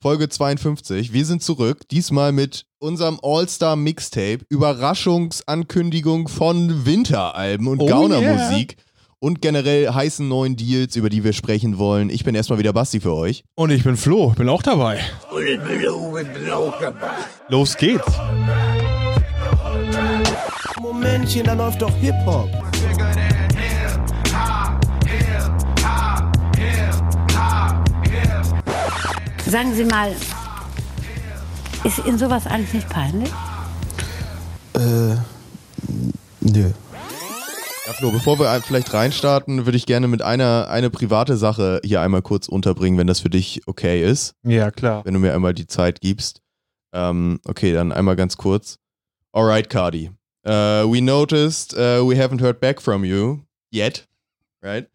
Folge 52. Wir sind zurück, diesmal mit unserem All-Star Mixtape, Überraschungsankündigung von Winteralben und Oh Gaunermusik und generell heißen neuen Deals, über die wir sprechen wollen. Ich bin erstmal wieder Basti für euch. Und ich bin Flo, bin auch dabei. Los geht's. Momentchen, da läuft doch Hip-Hop. Sagen Sie mal, ist Ihnen sowas eigentlich nicht peinlich? Äh, nö. Ja, Flo, bevor wir vielleicht reinstarten, würde ich gerne mit einer eine private Sache hier einmal kurz unterbringen, wenn das für dich okay ist. Ja, klar. wenn du mir einmal die Zeit gibst. Ähm, okay, dann einmal ganz kurz. Alright, Cardi. Uh, we noticed uh, we haven't heard back from you yet, right?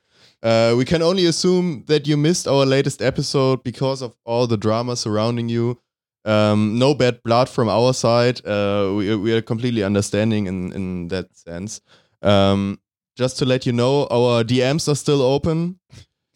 Uh, we can only assume that you missed our latest episode because of all the drama surrounding you. Um, no bad blood from our side. Uh, we, we are completely understanding in, in that sense. Um, just to let you know, our DMs are still open.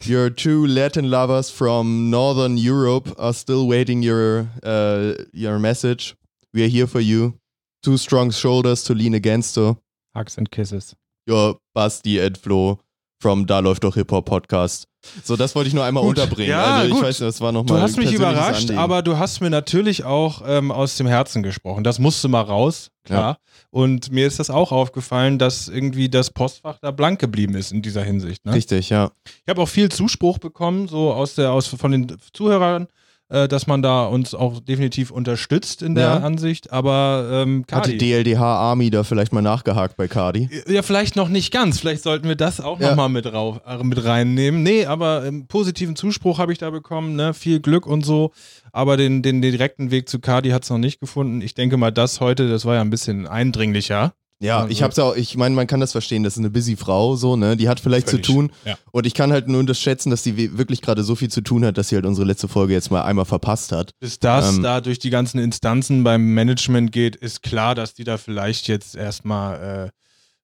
Your two Latin lovers from Northern Europe are still waiting your uh, your message. We are here for you. Two strong shoulders to lean against. So Hugs and Kisses. your Basti and Flo from Da läuft doch Hip Hop Podcast. So, das wollte ich nur einmal Gut. unterbringen. Ja, also ich gut. weiß, das war noch Du hast mich überrascht, Anliegen. aber du hast mir natürlich auch ähm, aus dem Herzen gesprochen. Das musste mal raus, klar. Und mir ist das auch aufgefallen, dass irgendwie das Postfach da blank geblieben ist in dieser Hinsicht. Ne? richtig, ja. Ich habe auch viel Zuspruch bekommen, so aus der, aus, von den Zuhörern, äh, dass man da uns auch definitiv unterstützt in der Ja. Ansicht. Aber ähm, Hatte Kadi, DLDH Army da vielleicht mal nachgehakt bei Cardi? ja, vielleicht noch nicht ganz. Vielleicht sollten wir das auch Ja. nochmal mit, rauf- äh, mit reinnehmen. Nee, aber ähm, positiven Zuspruch habe ich da bekommen, ne? viel Glück und so. Aber den, den direkten Weg zu Kadi hat es noch nicht gefunden. Ich denke mal, das heute, das war ja ein bisschen eindringlicher. Ja, Also- ich hab's ja auch, ich meine, man kann das verstehen, das ist eine busy Frau, so, ne? Die hat vielleicht Völlig, zu tun. ja. Und ich kann halt nur unterschätzen, dass sie wirklich gerade so viel zu tun hat, dass sie halt unsere letzte Folge jetzt mal einmal verpasst hat. Bis das Ähm, da durch die ganzen Instanzen beim Management geht, ist klar, dass die da vielleicht jetzt erstmal äh,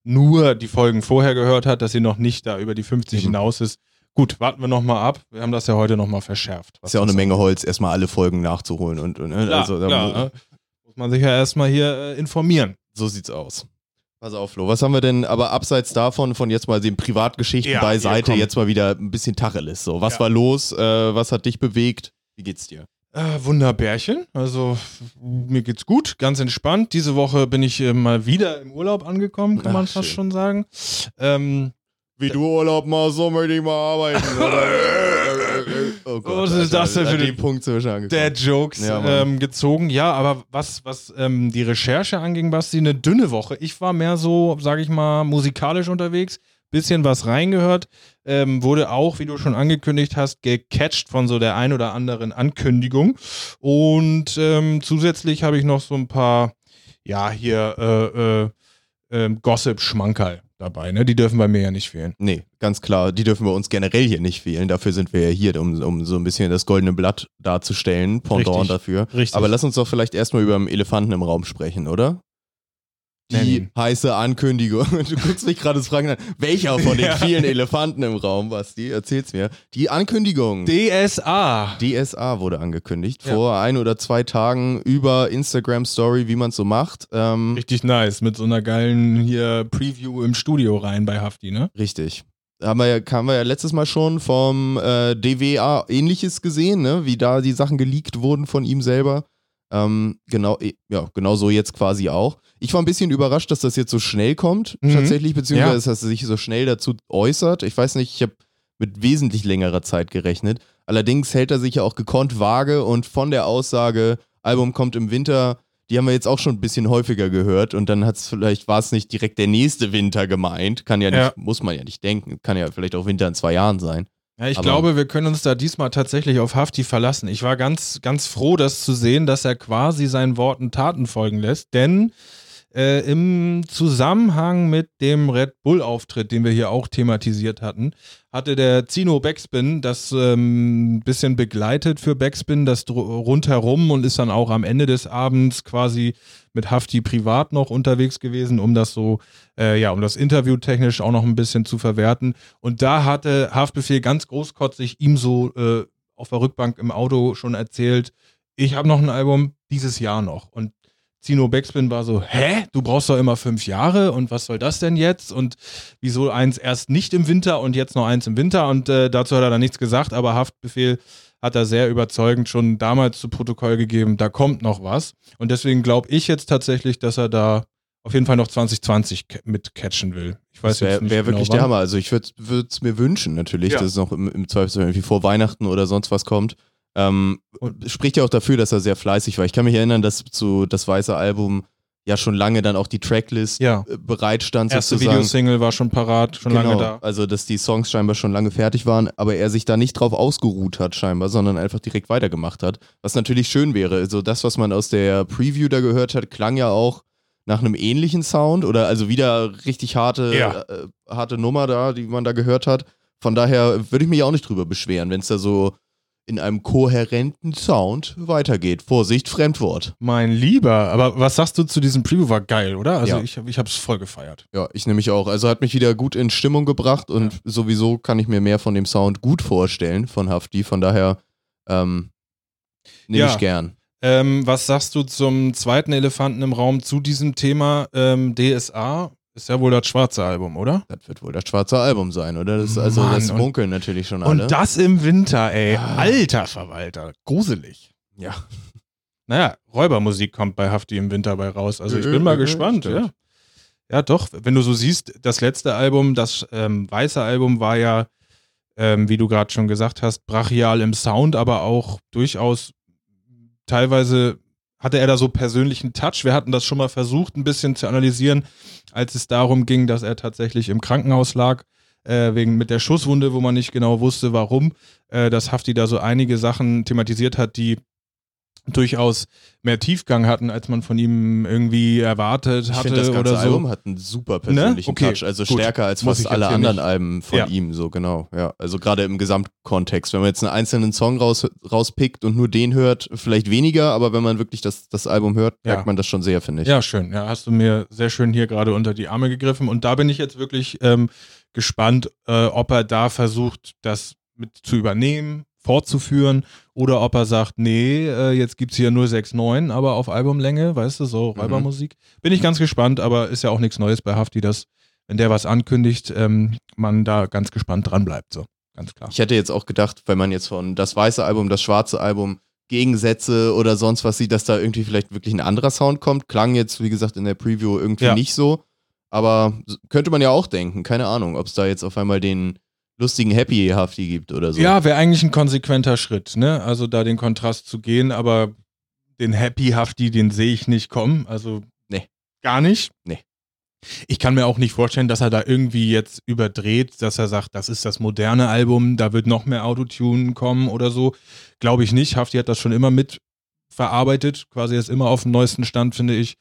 nur die Folgen vorher gehört hat, dass sie noch nicht da über die 50 Eben. hinaus ist. Gut, warten wir nochmal ab. Wir haben das ja heute nochmal verschärft. Ist ja auch eine Menge Holz, erstmal alle Folgen nachzuholen und, und ne? Klar, also da klar, ne? muss man sich ja erstmal hier äh, informieren. so sieht's aus. Pass auf, Flo. Was haben wir denn, aber abseits davon, von jetzt mal den Privatgeschichten Ja, beiseite, komm. jetzt mal wieder ein bisschen Tacheles. So, was Ja. war los? Äh, was hat dich bewegt? Wie geht's dir? Äh, Wunderbärchen. Also mir geht's gut, ganz entspannt. Diese Woche bin ich äh, mal wieder im Urlaub angekommen, kann Ach, man fast schön. schon sagen. Ähm, Wie du Urlaub machst, so möchte ich mal arbeiten. oh Was ist das denn für dem Punkt sind wir schon angekommen. Dad Jokes Ja, ähm, gezogen. Ja, aber was, was ähm, die Recherche anging, Basti, eine dünne Woche. Ich war mehr so, sage ich mal, musikalisch unterwegs, bisschen was reingehört, ähm, wurde auch, wie du schon angekündigt hast, gecatcht von so der ein oder anderen Ankündigung. Und ähm, zusätzlich habe ich noch so ein paar, ja, hier äh, äh, ähm, Gossip-Schmankerl dabei. Ne? Die dürfen bei mir ja nicht fehlen. Nee, ganz klar. Die dürfen wir uns generell hier nicht wählen. Dafür sind wir ja hier, um, um so ein bisschen das goldene Blatt darzustellen. Pendant Richtig. dafür. Richtig. Aber lass uns doch vielleicht erstmal über den Elefanten im Raum sprechen, oder? Die heiße Ankündigung. Du guckst mich gerade fragen an. Welcher von den vielen Elefanten im Raum, Basti? Erzähl's mir. Die Ankündigung. DSA. DSA wurde angekündigt Ja. vor ein oder zwei Tagen über Instagram Story, wie man es so macht. Ähm, Richtig nice, mit so einer geilen hier Preview im Studio rein bei Hafti, ne? Richtig. Haben wir ja, haben wir ja letztes Mal schon vom äh, DWA ähnliches gesehen, ne? wie da die Sachen geleakt wurden von ihm selber. Ähm, genau, ja, genau so jetzt quasi auch. Ich war ein bisschen überrascht, dass das jetzt so schnell kommt, Mhm. tatsächlich, beziehungsweise Ja. dass er sich so schnell dazu äußert. Ich weiß nicht, ich habe mit wesentlich längerer Zeit gerechnet. Allerdings hält er sich ja auch gekonnt vage und von der Aussage, Album kommt im Winter, die haben wir jetzt auch schon ein bisschen häufiger gehört und dann hat es vielleicht, war es nicht direkt der nächste Winter gemeint. Kann ja nicht, Ja. muss man ja nicht denken. Kann ja vielleicht auch Winter in zwei Jahren sein. Ja, ich Aber- glaube, wir können uns da diesmal tatsächlich auf Hafti verlassen. Ich war ganz, ganz froh, das zu sehen, dass er quasi seinen Worten Taten folgen lässt, denn äh, im Zusammenhang mit dem Red Bull-Auftritt, den wir hier auch thematisiert hatten, hatte der Zino Backspin das ähm, bisschen begleitet für Backspin, das rundherum und ist dann auch am Ende des Abends quasi mit Hafti privat noch unterwegs gewesen, um das so, äh, ja, um das Interview technisch auch noch ein bisschen zu verwerten. Und da hatte Haftbefehl ganz großkotzig ihm so äh, auf der Rückbank im Auto schon erzählt, ich habe noch ein Album dieses Jahr noch. Und Zino Backspin war so, hä? Du brauchst doch immer fünf Jahre und was soll das denn jetzt? Und wieso eins erst nicht im Winter und jetzt noch eins im Winter? Und äh, dazu hat er dann nichts gesagt, aber Haftbefehl hat er sehr überzeugend schon damals zu Protokoll gegeben, da kommt noch was. Und deswegen glaube ich jetzt tatsächlich, dass er da auf jeden Fall noch 2020 ca- mit catchen will. Ich weiß Das wäre jetzt nicht wär genau wirklich wann. der Hammer. Also ich würde es mir wünschen natürlich, Ja. dass es noch im, im Zweifelsfall irgendwie vor Weihnachten oder sonst was kommt. Ähm, spricht ja auch dafür, dass er sehr fleißig war. Ich kann mich erinnern, dass zu das weiße Album ja schon lange dann auch die Tracklist Ja. äh, bereit stand Erste sozusagen. Videosingle war schon parat, schon lange da. Also, dass die Songs scheinbar schon lange fertig waren, aber er sich da nicht drauf ausgeruht hat, scheinbar, sondern einfach direkt weitergemacht hat. Was natürlich schön wäre. Also, das, was man aus der Preview da gehört hat, klang ja auch nach einem ähnlichen Sound oder also wieder richtig harte, Ja. äh, harte Nummer da, die man da gehört hat. Von daher würde ich mich auch nicht drüber beschweren, wenn es da so in einem kohärenten Sound weitergeht. Vorsicht, Fremdwort. Mein Lieber, aber was sagst du zu diesem Preview? War geil, oder? Also Ja. ich, ich habe es voll gefeiert. Ja, ich nämlich auch. Also hat mich wieder gut in Stimmung gebracht und sowieso kann ich mir mehr von dem Sound gut vorstellen von Hafti. Von daher ähm, nehme Ja. ich gern. Ähm, was sagst du zum zweiten Elefanten im Raum zu diesem Thema ähm, DSA? Ist ja wohl das schwarze Album, oder? Das wird wohl das schwarze Album sein, oder? Das, also Mann, das munkeln natürlich schon alle. Und das im Winter, ey. Ah. Alter Verwalter. Gruselig. ja. Naja, Räubermusik kommt bei Hafti im Winter bei raus. Also ich bin mal gespannt, ja. Ja, doch. Wenn du so siehst, das letzte Album, das ähm, weiße Album war ja, ähm, wie du gerade schon gesagt hast, brachial im Sound, aber auch durchaus teilweise hatte er da so persönlichen Touch. Wir hatten das schon mal versucht, ein bisschen zu analysieren, als es darum ging, dass er tatsächlich im Krankenhaus lag, äh, wegen mit der Schusswunde, wo man nicht genau wusste, warum. Äh, dass Hafti da so einige Sachen thematisiert hat, die durchaus mehr Tiefgang hatten, als man von ihm irgendwie erwartet Ich hatte finde, das ganze oder so. Album hat einen super persönlichen Ne? Okay, Touch. Also gut. stärker als Muss fast ich alle anderen nicht- Alben von Ja. ihm, so genau. Ja, also gerade im Gesamtkontext. Wenn man jetzt einen einzelnen Song raus, rauspickt und nur den hört, vielleicht weniger, aber wenn man wirklich das, das Album hört, Ja. merkt man das schon sehr, finde ich. Ja, schön. Ja, hast du mir sehr schön hier gerade unter die Arme gegriffen. Und da bin ich jetzt wirklich ähm, gespannt, äh, ob er da versucht, das mit zu übernehmen, fortzuführen, oder ob er sagt, nee, äh, jetzt gibt es hier nur 6-9, aber auf Albumlänge, weißt du, so Mhm. Räubermusik. Bin ich ganz gespannt, aber ist ja auch nichts Neues bei Hafti, dass, wenn der was ankündigt, ähm, man da ganz gespannt dran bleibt. So, ganz klar. Ich hätte jetzt auch gedacht, wenn man jetzt von das weiße Album, das schwarze Album, Gegensätze oder sonst was sieht, dass da irgendwie vielleicht wirklich ein anderer Sound kommt. Klang jetzt, wie gesagt, in der Preview irgendwie Ja. nicht so. Aber könnte man ja auch denken. Keine Ahnung, ob es da jetzt auf einmal den lustigen Happy Hafti gibt oder so. Ja, wäre eigentlich ein konsequenter Schritt, ne? Also da den Kontrast zu gehen, aber den Happy Hafti, den sehe ich nicht kommen. Also Nee. gar nicht. Nee. Ich kann mir auch nicht vorstellen, dass er da irgendwie jetzt überdreht, dass er sagt, das ist das moderne Album, da wird noch mehr Autotune kommen oder so. Glaube ich nicht. Hafti hat das schon immer mit verarbeitet, quasi ist immer auf dem neuesten Stand, finde ich.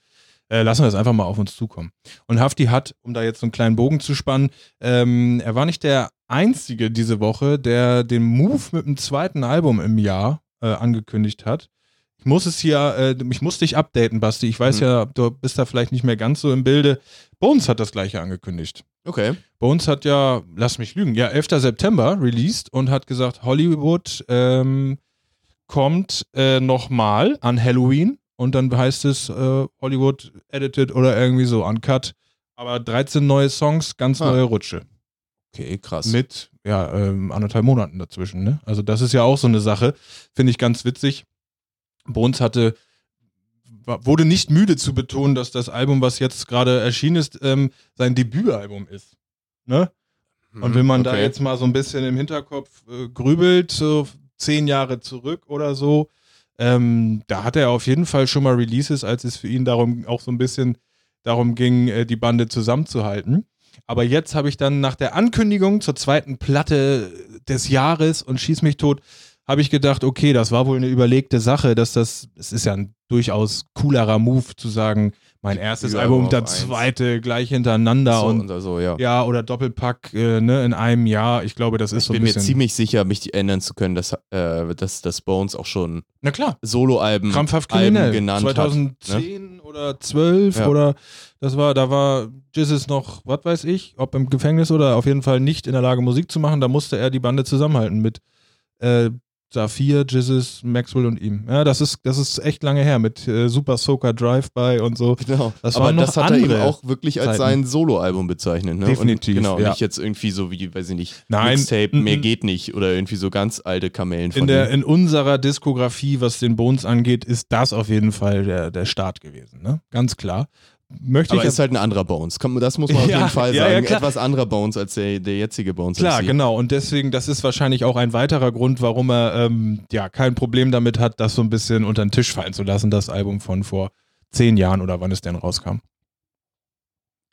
Äh, lassen wir das einfach mal auf uns zukommen. Und Hafti hat, um da jetzt so einen kleinen Bogen zu spannen, ähm, er war nicht der Einzige diese Woche, der den Move mit dem zweiten Album im Jahr äh, angekündigt hat. Ich muss es hier, äh, ich muss dich updaten, Basti. Ich weiß Mhm. ja, du bist da vielleicht nicht mehr ganz so im Bilde. Bones hat das gleiche angekündigt. Okay. Bones hat ja, lass mich lügen, ja, 11. September released und hat gesagt, Hollywood ähm, kommt äh, nochmal an Halloween und dann heißt es äh, Hollywood edited oder irgendwie so uncut. Aber 13 neue Songs, ganz Ah. neue Rutsche. Okay, krass. Mit, ja, ähm, anderthalb Monaten dazwischen, ne? Also das ist ja auch so eine Sache, finde ich ganz witzig. Bones hatte, wurde nicht müde zu betonen, dass das Album, was jetzt gerade erschienen ist, ähm, sein Debütalbum ist. Ne? Und wenn man da Mhm, Okay. jetzt mal so ein bisschen im Hinterkopf äh, grübelt, so zehn Jahre zurück oder so, ähm, da hat er auf jeden Fall schon mal Releases, als es für ihn darum auch so ein bisschen darum ging, äh, die Bande zusammenzuhalten. Aber jetzt habe ich dann nach der Ankündigung zur zweiten Platte des Jahres und Schieß mich tot, habe ich gedacht, okay, das war wohl eine überlegte Sache, dass das, es ist ja ein durchaus coolerer Move zu sagen, mein erstes Album Album, eins. zweite gleich hintereinander so, und und so, ja. ja, oder Doppelpack äh, ne, in einem Jahr. Ich glaube, das ist Ich so ein bin mir bisschen. ziemlich sicher, mich erinnern zu können, dass, äh, dass, dass Bones auch schon Na klar, Soloalben krampfhaft kriminell. genannt hat. 2010 oder 12 Ja. oder das war, da war Jesus noch, was weiß ich, ob im Gefängnis oder auf jeden Fall nicht in der Lage, Musik zu machen. Da musste er die Bande zusammenhalten mit äh, Saphir, Jizzes, Maxwell und ihm. Ja, das ist, das ist echt lange her mit äh, Super Soaker Drive-By und so. Genau. Das aber das hat er eben andere auch wirklich als Zeiten. sein Soloalbum bezeichnet. Ne? Definitiv, Und genau, ja. nicht jetzt irgendwie so wie, weiß ich nicht, Nein, Mixtape, mehr geht nicht oder irgendwie so ganz alte Kamellen von In, der, in unserer Diskografie, was den Bones angeht, ist das auf jeden Fall der, der Start gewesen. Ne? Ganz klar. Möchte Aber ich ist halt ein anderer Bones. Das muss man auf Ja, jeden Fall ja, ja, sagen. klar. Etwas anderer Bones als der, der jetzige Bones. Klar, genau. Und deswegen, das ist wahrscheinlich auch ein weiterer Grund, warum er ähm, ja kein Problem damit hat, das so ein bisschen unter den Tisch fallen zu lassen, das Album von vor zehn Jahren oder wann es denn rauskam.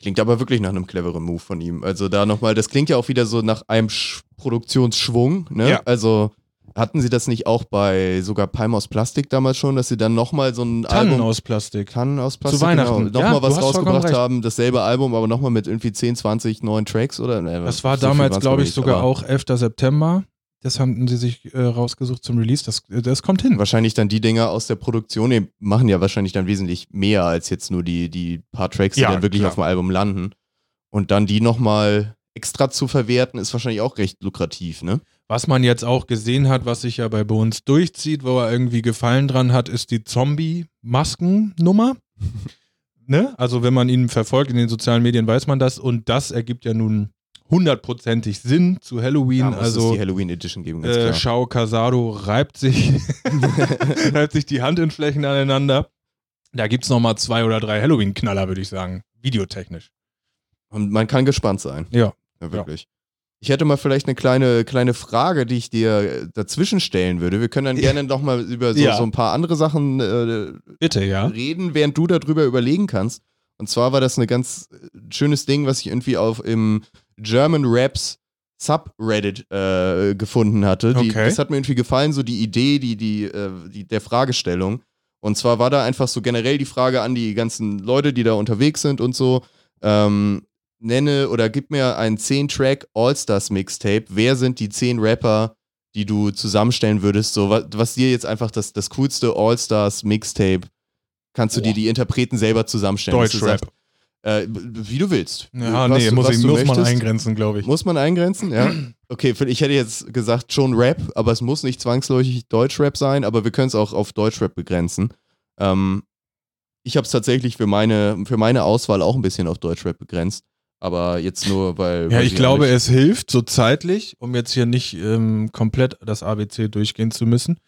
Klingt aber wirklich nach einem cleveren Move von ihm. Also da nochmal, das klingt ja auch wieder so nach einem Sch Produktionsschwung. Ne? Ja. Also hatten sie das nicht auch bei sogar Palm aus Plastik damals schon, dass sie dann nochmal so ein Tannen Album aus Plastik. Tannen aus Plastik Zu Weihnachten. genau, nochmal Ja, was rausgebracht haben, dasselbe Album, aber nochmal mit irgendwie 10, 20 neuen Tracks oder? Nee, Das war so damals, glaube ich, sogar auch 11. September. Das haben sie sich äh, rausgesucht zum Release. Das, das kommt hin. Wahrscheinlich dann die Dinger aus der Produktion, die machen ja wahrscheinlich dann wesentlich mehr als jetzt nur die, die paar Tracks, die Ja, dann wirklich klar. auf dem Album landen. Und dann die nochmal extra zu verwerten, ist wahrscheinlich auch recht lukrativ, ne? Was man jetzt auch gesehen hat, was sich ja bei Bones durchzieht, wo er irgendwie Gefallen dran hat, ist die Zombie-Maskennummer. ne? Also wenn man ihn verfolgt in den sozialen Medien, weiß man das. Und das ergibt ja nun hundertprozentig Sinn zu Halloween. Ja, also die Halloween Edition geben, ganz äh, klar. Shao Casado reibt sich, reibt sich die Handinflächen aneinander. Da gibt es nochmal zwei oder drei Halloween-Knaller, würde ich sagen. Videotechnisch. Und man kann gespannt sein. Ja. Ja, wirklich. Ich hätte mal vielleicht eine kleine, kleine Frage, die ich dir dazwischen stellen würde. Wir können dann gerne nochmal über so, Ja. so ein paar andere Sachen äh, Bitte, ja. reden, während du darüber überlegen kannst. Und zwar war das ein ganz äh, schönes Ding, was ich irgendwie auf im German Raps Subreddit äh, gefunden hatte. Die, Okay. Das hat mir irgendwie gefallen, so die Idee, die, die, äh, die, der Fragestellung. Und zwar war da einfach so generell die Frage an die ganzen Leute, die da unterwegs sind und so. Ähm, nenne oder gib mir ein 10-Track All-Stars Mixtape. Wer sind die 10 Rapper, die du zusammenstellen würdest? So, was, was dir jetzt einfach das, das coolste All-Stars Mixtape, kannst du Boah. dir die Interpreten selber zusammenstellen? Deutschrap. Äh, wie du willst. Ja, Was- nee, muss, ich, muss man eingrenzen, glaube ich. Muss man eingrenzen, ja. Okay, ich hätte jetzt gesagt schon Rap, aber es muss nicht zwangsläufig Deutschrap sein, aber wir können es auch auf Deutschrap begrenzen. Ähm, ich habe es tatsächlich für meine, für meine Auswahl auch ein bisschen auf Deutschrap begrenzt, aber jetzt nur, weil. Ja, weiß ich glaube, es hilft so zeitlich, um jetzt hier nicht ähm, komplett das ABC durchgehen zu müssen.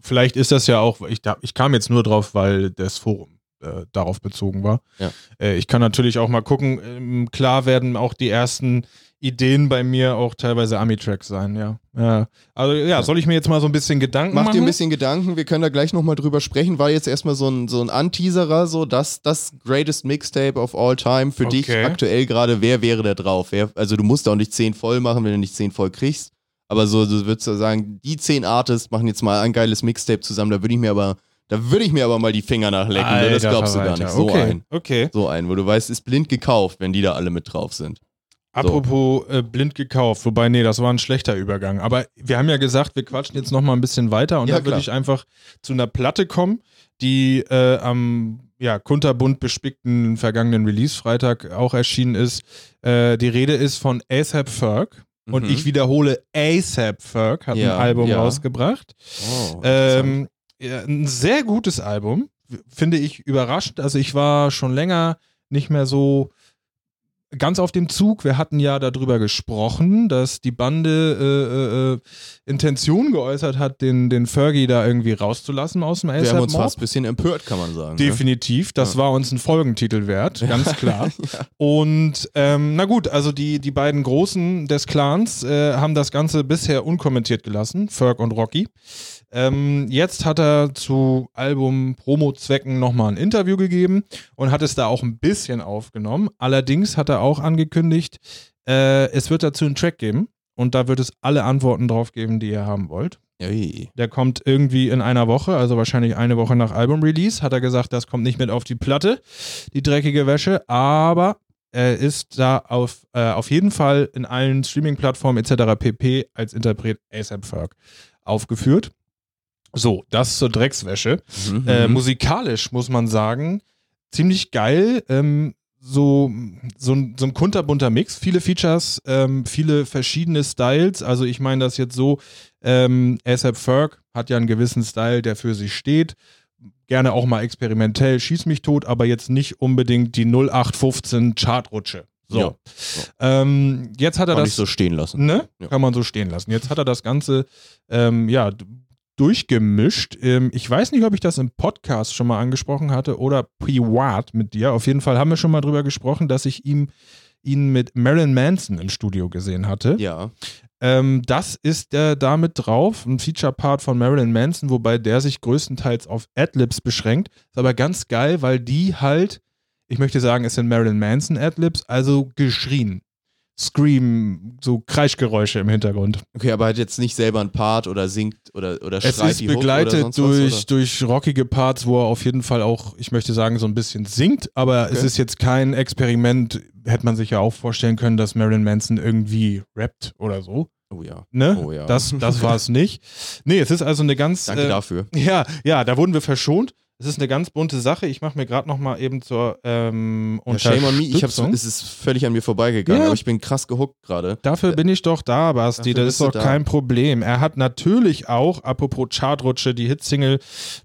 Vielleicht ist das ja auch, ich, ich kam jetzt nur drauf, weil das Forum äh, darauf bezogen war. Ja. Äh, ich kann natürlich auch mal gucken, ähm, klar werden auch die ersten Ideen bei mir auch teilweise Ami-Tracks sein, ja. ja. Also ja, soll ich mir jetzt mal so ein bisschen Gedanken Mach machen? dir ein bisschen Gedanken, wir können da gleich nochmal drüber sprechen. War jetzt erstmal so ein, so ein Anteaserer, so das, das greatest Mixtape of all time für dich Okay. aktuell gerade. Wer wäre da drauf? Wer, also du musst auch nicht 10 voll machen, wenn du nicht 10 voll kriegst. Aber so, du würdest sagen, die 10 Artists machen jetzt mal ein geiles Mixtape zusammen. Da würde ich mir aber, da würde ich mir aber mal die Finger nachlecken. ne? Das Alter glaubst du gar nicht. So okay. ein. Okay. So ein, wo du weißt, ist blind gekauft, wenn die da alle mit drauf sind. Apropos äh, blind gekauft, wobei, nee, das war ein schlechter Übergang. Aber wir haben ja gesagt, wir quatschen jetzt noch mal ein bisschen weiter und Ja, da würde ich einfach zu einer Platte kommen, die äh, am ja, kunterbunt bespickten vergangenen Release-Freitag auch erschienen ist. Äh, die Rede ist von ASAP Ferg. Und Mhm. ich wiederhole, ASAP Ferg hat Ja, ein Album ja. rausgebracht. Oh, Ähm, ein sehr gutes Album, finde ich überraschend. Also ich war schon länger nicht mehr so ganz auf dem Zug. Wir hatten ja darüber gesprochen, dass die Bande äh, äh, äh, Intention geäußert hat, den, den Fergie da irgendwie rauszulassen aus dem wir haben ASAP uns Mob. fast ein bisschen empört, kann man sagen. ne? Definitiv, das Ja. war uns ein Folgentitel wert, ganz klar. Und ähm, na gut, also die, die beiden Großen des Clans äh, haben das Ganze bisher unkommentiert gelassen, Ferg und Rocky. Ähm, jetzt hat er zu Album-Promo-Zwecken nochmal ein Interview gegeben und hat es da auch ein bisschen aufgenommen. Allerdings hat er auch angekündigt, äh, es wird dazu einen Track geben und da wird es alle Antworten drauf geben, die ihr haben wollt. Ui. Der kommt irgendwie in einer Woche, also wahrscheinlich eine Woche nach Album-Release. Hat er gesagt, das kommt nicht mit auf die Platte, die dreckige Wäsche, aber er ist da auf, äh, auf jeden Fall in allen Streaming-Plattformen etc. pp. als Interpret ASAP Ferg aufgeführt. So, das zur Dreckswäsche. Mhm. Äh, musikalisch muss man sagen, ziemlich geil. Ähm, so, so, ein, so ein kunterbunter Mix, viele Features, ähm, viele verschiedene Styles. Also ich meine das jetzt so, ähm, ASAP Ferg hat ja einen gewissen Style, der für sich steht. Gerne auch mal experimentell, schieß mich tot, aber jetzt nicht unbedingt die 0815 Chartrutsche. So. Ja. Ähm, jetzt hat er Kann das. ich so stehen lassen. Ne? Ja. Kann man so stehen lassen. Jetzt hat er das Ganze ähm, ja, durchgemischt. Ähm, ich weiß nicht, ob ich das im Podcast schon mal angesprochen hatte oder privat mit dir. Auf jeden Fall haben wir schon mal drüber gesprochen, dass ich ihm, ihn mit Marilyn Manson im Studio gesehen hatte. Ja. Ähm, das ist äh, damit drauf, ein Feature-Part von Marilyn Manson, wobei der sich größtenteils auf Adlibs beschränkt. Ist aber ganz geil, weil die halt, ich möchte sagen, es sind Marilyn Manson Adlibs, also geschrien. Scream, so Kreischgeräusche im Hintergrund. Okay, aber hat jetzt nicht selber einen Part oder singt oder, oder Es schreit ist die Hook oder begleitet sonst durch, was, durch rockige Parts, wo er auf jeden Fall auch, ich möchte sagen, so ein bisschen singt, aber es Okay. ist jetzt kein Experiment, hätte man sich ja auch vorstellen können, dass Marilyn Manson irgendwie rappt oder so. oder? Oh ja. Ne? Oh ja. Das, das war es nicht. Nee, es ist also eine ganz. Danke äh, dafür. Ja, ja, da wurden wir verschont. Es ist eine ganz bunte Sache. Ich mache mir gerade noch mal eben zur ähm, Ja, shame on me. Ich hab's, es ist völlig an mir vorbeigegangen, Ja. aber ich bin krass gehuckt gerade. Dafür bin ich doch da, Basti. Das ist doch da. kein Problem. Er hat natürlich auch, apropos Chartrutsche, die Hitsingle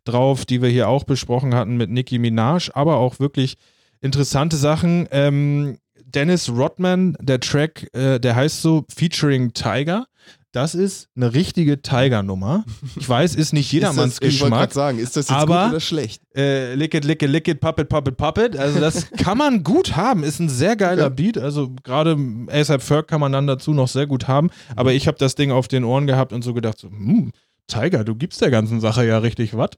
drauf, die wir hier auch besprochen hatten mit Nicki Minaj, aber auch wirklich interessante Sachen. Ähm, Dennis Rodman, der Track, äh, der heißt so Featuring Tiger. Das ist eine richtige Tiger-Nummer. Ich weiß, ist nicht jedermanns ist das, Ich wollte Geschmack. gerade sagen, ist das jetzt aber- gut oder schlecht? Äh, lick it, lick it, lick it, puppet, puppet, puppet. Also das kann man gut haben. Ist ein sehr geiler Ja. Beat. Also gerade ASAP Ferg kann man dann dazu noch sehr gut haben. Aber ich habe das Ding auf den Ohren gehabt und so gedacht, so, hm, Tiger, du gibst der ganzen Sache ja richtig was.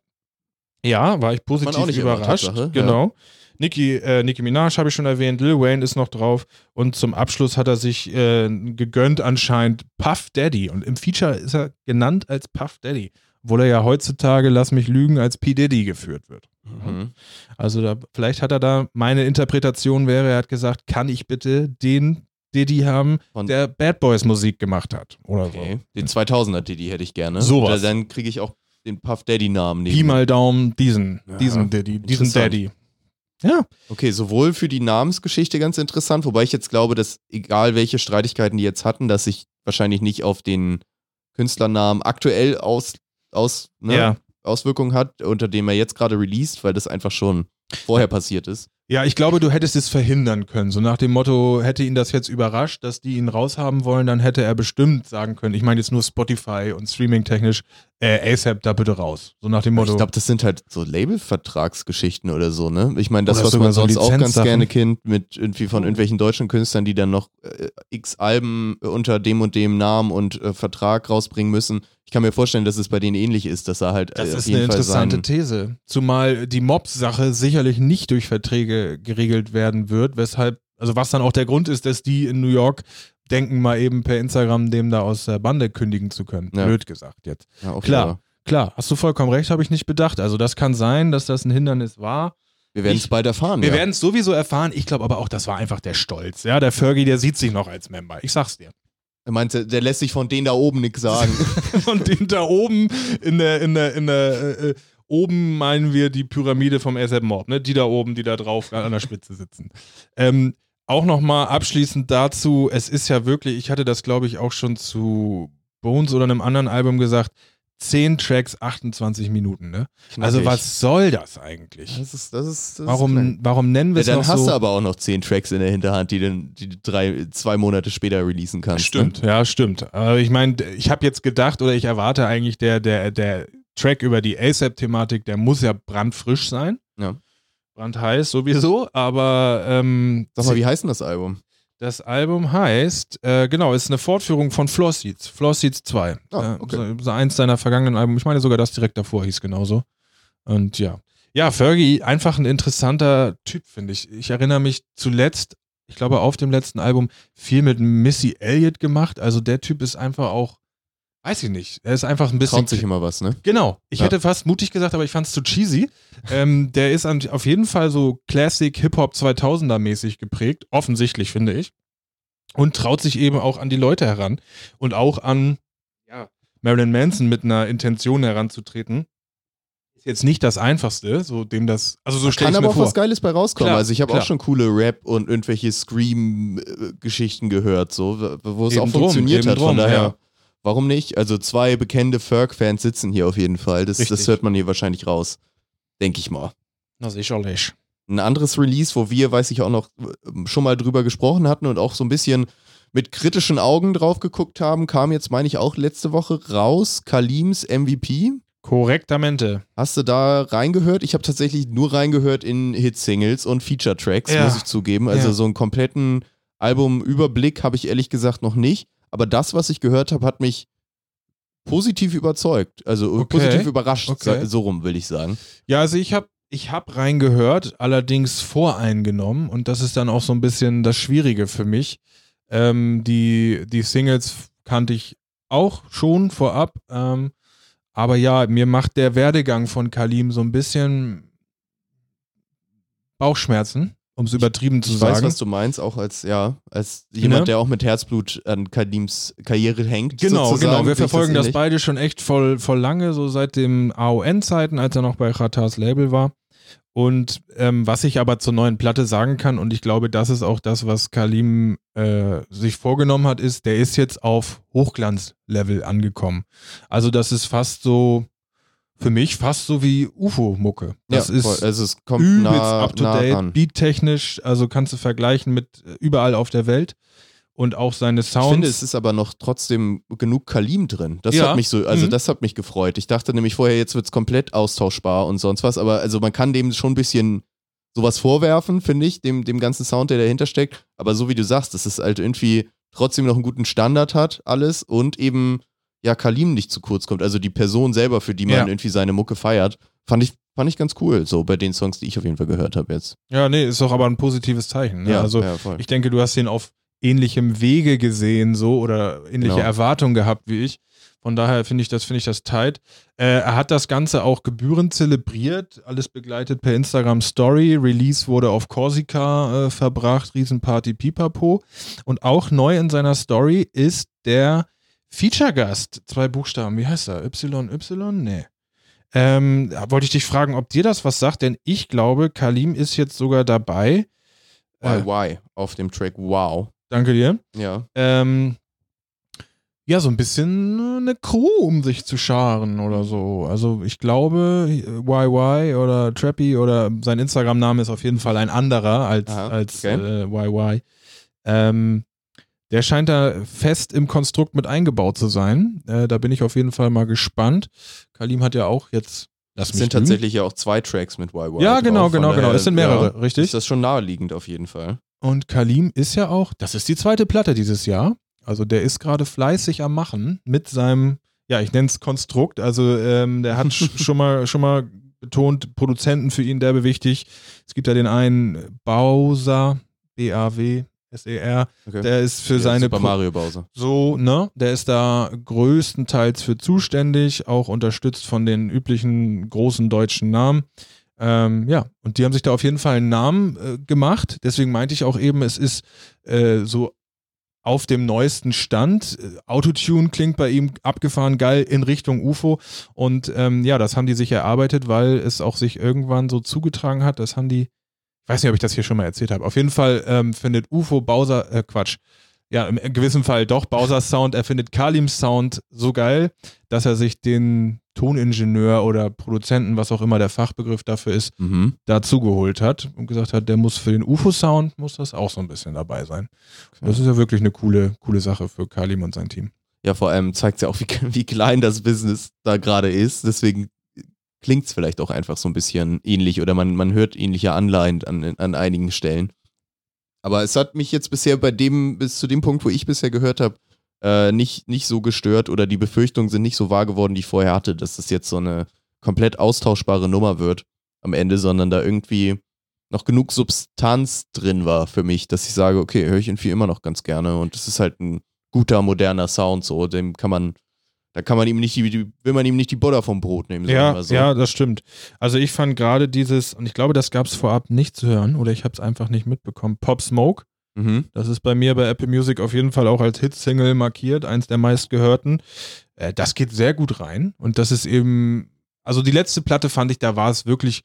Ja, war ich positiv überrascht. Genau. Nicki, äh, Nicki Minaj habe ich schon erwähnt, Lil Wayne ist noch drauf und zum Abschluss hat er sich äh, gegönnt anscheinend Puff Daddy und im Feature ist er genannt als Puff Daddy, obwohl er ja heutzutage, lass mich lügen, als P. Diddy geführt wird. Mhm. Also da, vielleicht hat er da, meine Interpretation wäre, er hat gesagt, kann ich bitte den Diddy haben, Von- der Bad Boys Musik gemacht hat oder Okay. Den 2000er Diddy hätte ich gerne. Sowas. Dann kriege ich auch den Puff Daddy Namen. so. Pi mal Daumen, diesen, Ja, diesen Diddy, diesen. Daddy. Ja, Okay, sowohl für die Namensgeschichte ganz interessant, wobei ich jetzt glaube, dass egal welche Streitigkeiten die jetzt hatten, dass sich wahrscheinlich nicht auf den Künstlernamen aktuell aus, aus, ne, ja. Auswirkungen hat, unter dem er jetzt gerade released, weil das einfach schon vorher passiert ist. Ja, ich glaube, du hättest es verhindern können. So nach dem Motto, hätte ihn das jetzt überrascht, dass die ihn raushaben wollen, dann hätte er bestimmt sagen können, ich meine jetzt nur Spotify und Streaming-technisch, äh, ASAP da bitte raus. So nach dem Motto. ich glaube, das sind halt so Labelvertragsgeschichten oder so, ne? Ich meine, das, Oder was man so sonst auch ganz gerne kennt, mit irgendwie von irgendwelchen deutschen Künstlern, die dann noch äh, x Alben unter dem und dem Namen und äh, Vertrag rausbringen müssen. Ich kann mir vorstellen, dass es bei denen ähnlich ist, dass er halt Das äh, ist eine Fall interessante These. Zumal die Mobs-Sache sicherlich nicht durch Verträge geregelt werden wird, weshalb, also was dann auch der Grund ist, dass die in New York denken, mal eben per Instagram dem da aus der Bande kündigen zu können. Ja. Blöd gesagt jetzt. Ja, auf Klar. Fall. Klar, hast du vollkommen recht, habe ich nicht bedacht. Also das kann sein, dass das ein Hindernis war. Wir werden es bald erfahren. Wir ja. werden es sowieso erfahren. Ich glaube aber auch, das war einfach der Stolz. Ja, der Fergie, der sieht sich noch als Member. Ich sag's dir. Er meinte, der lässt sich von denen da oben nichts sagen. Und den da oben in der, in der, in der, äh, äh, oben meinen wir die Pyramide vom ASAP Mob, ne? Die da oben, die da drauf an der Spitze sitzen. Ähm, auch nochmal abschließend dazu, es ist ja wirklich, ich hatte das glaube ich auch schon zu Bones oder einem anderen Album gesagt, 10 Tracks, 28 Minuten, ne? Also was soll das eigentlich? Das ist, das ist, das. Warum, warum nennen wir Ja, es dann noch hast so? du aber auch noch zehn Tracks in der Hinterhand, die du die drei, zwei Monate später releasen kannst. Stimmt, Ne? ja, stimmt. Aber ich meine, ich habe jetzt gedacht oder ich erwarte eigentlich, der, der, der Track über die ASAP-Thematik, der muss ja brandfrisch sein. Ja. Brandheiß sowieso, aber ähm, Sag mal, wie heißt denn das Album? Das Album heißt, äh, genau, ist eine Fortführung von Floor Seeds, Floor Seeds 2. Ah, Äh, okay. so, so eins seiner vergangenen Alben. Ich meine sogar das direkt davor hieß genauso. Und ja. Ja, Fergie, einfach ein interessanter Typ, finde ich. Ich erinnere mich zuletzt, ich glaube auf dem letzten Album, viel mit Missy Elliott gemacht. Also der Typ ist einfach auch, weiß ich nicht, er ist einfach ein bisschen. Traut sich immer was, ne? Genau. Ich Ja. hätte fast mutig gesagt, aber ich fand es zu cheesy. ähm, der ist an, auf jeden Fall so Classic Hip-Hop 2000er mäßig geprägt. Offensichtlich, finde ich. Und traut sich eben auch an die Leute heran. Und auch an ja, Marilyn Manson mit einer Intention heranzutreten. Ist jetzt nicht das Einfachste, so dem das, also so stelle Kann ich aber mir auch vor. was Geiles bei rauskommen. Klar, also ich habe auch schon coole Rap und irgendwelche Scream-Geschichten gehört, so, wo es auch drum, funktioniert eben hat. drum, Von daher, ja. Warum nicht? Also zwei bekannte Ferg-Fans sitzen hier auf jeden Fall. Das, das hört man hier wahrscheinlich raus. Denke ich mal. Na sicherlich. Ein anderes Release, wo wir, weiß ich auch noch, äh, schon mal drüber gesprochen hatten und auch so ein bisschen mit kritischen Augen drauf geguckt haben, kam jetzt, meine ich, auch letzte Woche raus. Kalims MVP. Korrektamente. Hast du da reingehört? Ich habe tatsächlich nur reingehört in Hit-Singles und Feature-Tracks, Ja. muss ich zugeben. Also Ja. so einen kompletten Albumüberblick habe ich ehrlich gesagt noch nicht. Aber das, was ich gehört habe, hat mich positiv überzeugt. Also Okay. positiv überrascht, Okay. so- rum will ich sagen. Ja, also ich habe ich hab reingehört, allerdings voreingenommen und das ist dann auch so ein bisschen das Schwierige für mich. Ähm, die, die Singles kannte ich auch schon vorab, ähm, aber ja, mir macht der Werdegang von Kalim so ein bisschen Bauchschmerzen, um es übertrieben zu Ich sagen. weiß, was du meinst, auch als, ja, als jemand, Ne? der auch mit Herzblut an Kalims Karriere hängt. Genau, sozusagen, genau. Wir ich verfolgen das, ähnlich. beide schon echt voll, voll lange, so seit dem AON-Zeiten, als er noch bei Ratars Label war. Und ähm, was ich aber zur neuen Platte sagen kann, und ich glaube, das ist auch das, was Kalim äh, sich vorgenommen hat, ist, der ist jetzt auf Hochglanzlevel angekommen. Also das ist fast so, für mich fast so wie UFO-Mucke. Das ja, ist voll. also es kommt übelst nah, up to nah beattechnisch, also kannst du vergleichen mit äh, überall auf der Welt. Und auch seine Sounds. Ich finde, es ist aber noch trotzdem genug Kalim drin. Das Ja. hat mich so, also Mhm. das hat mich gefreut. Ich dachte nämlich vorher, jetzt wird es komplett austauschbar und sonst was, aber also man kann dem schon ein bisschen sowas vorwerfen, finde ich, dem, dem ganzen Sound, der dahinter steckt. Aber so wie du sagst, dass es halt irgendwie trotzdem noch einen guten Standard hat, alles und eben ja Kalim nicht zu kurz kommt. Also die Person selber, für die man Ja. irgendwie seine Mucke feiert, fand ich, fand ich ganz cool, so bei den Songs, die ich auf jeden Fall gehört habe jetzt. Ja, nee, ist doch aber ein positives Zeichen. Ne? also ja, ich denke, du hast ihn auf ähnlichem Wege gesehen, so oder ähnliche Genau. Erwartungen gehabt wie ich. Von daher finde ich das, finde ich das tight. Äh, er hat das Ganze auch gebührend zelebriert, alles begleitet per Instagram Story. Release wurde auf Korsika äh, verbracht, Riesenparty Pipapo. Und auch neu in seiner Story ist der Feature-Gast. Zwei Buchstaben, wie heißt er? YY? Nee. Ähm, wollte ich dich fragen, ob dir das was sagt, denn ich glaube, Kalim ist jetzt sogar dabei. Äh, why auf dem Track Wow. danke dir. Ja. ähm, ja, so ein bisschen äh, eine Crew um sich zu scharen oder so. Also ich glaube, YY oder Trappy oder sein Instagram-Name ist auf jeden Fall ein anderer als, Aha, als okay. äh, YY. Ähm, der scheint da fest im Konstrukt mit eingebaut zu sein. Äh, da bin ich auf jeden Fall mal gespannt. Kalim hat ja auch jetzt. Lass Es sind lügen. tatsächlich ja auch zwei Tracks mit YY. Ja, genau, genau, genau. Es sind mehrere, ja, richtig? Ist das schon naheliegend auf jeden Fall. Und Kalim ist ja auch, das ist die zweite Platte dieses Jahr. Also der ist gerade fleißig am Machen mit seinem, ja, ich nenne es Konstrukt. Also ähm, der hat sch- schon mal schon mal betont, Produzenten für ihn derbe wichtig. Es gibt ja den einen Bowser, B-A-W, S-E-R, Okay. der ist für Ja, seine Super Pro- Mario Bowser. so, ne? Der ist da größtenteils für zuständig, auch unterstützt von den üblichen großen deutschen Namen. Ähm, ja, und die haben sich da auf jeden Fall einen Namen äh, gemacht. Deswegen meinte ich auch eben, es ist äh, so auf dem neuesten Stand. Äh, Autotune klingt bei ihm abgefahren geil in Richtung UFO. Und ähm, ja, das haben die sich erarbeitet, weil es auch sich irgendwann so zugetragen hat. Das haben die, weiß nicht, ob ich das hier schon mal erzählt habe. Auf jeden Fall ähm, findet UFO Bowser, äh, Quatsch, ja, im gewissen Fall doch Bowser's Sound. Er findet Kalims Sound so geil, dass er sich den Toningenieur oder Produzenten, was auch immer der Fachbegriff dafür ist, Mhm. dazu geholt hat und gesagt hat, der muss für den UFO-Sound, muss das auch so ein bisschen dabei sein. Das ist ja wirklich eine coole, coole Sache für Kalim und sein Team. Ja, vor allem zeigt es ja auch, wie, wie klein das Business da gerade ist. Deswegen klingt es vielleicht auch einfach so ein bisschen ähnlich oder man, man hört ähnliche Anleihen an, an einigen Stellen. Aber es hat mich jetzt bisher bei dem, bis zu dem Punkt, wo ich bisher gehört habe, äh, nicht, nicht so gestört oder die Befürchtungen sind nicht so wahr geworden, die ich vorher hatte, dass das jetzt so eine komplett austauschbare Nummer wird am Ende, sondern da irgendwie noch genug Substanz drin war für mich, dass ich sage, okay, höre ich irgendwie immer noch ganz gerne und es ist halt ein guter, moderner Sound, so, dem kann man, da kann man ihm nicht die, die will man ihm nicht die Butter vom Brot nehmen, Ja, so. ja, das stimmt. Also ich fand gerade dieses, und ich glaube, das gab es vorab nicht zu hören oder ich habe es einfach nicht mitbekommen, Pop Smoke. Mhm. Das ist bei mir bei Apple Music auf jeden Fall auch als Hit-Single markiert, eins der meistgehörten. Äh, das geht sehr gut rein und das ist eben Also die letzte Platte fand ich, da war es wirklich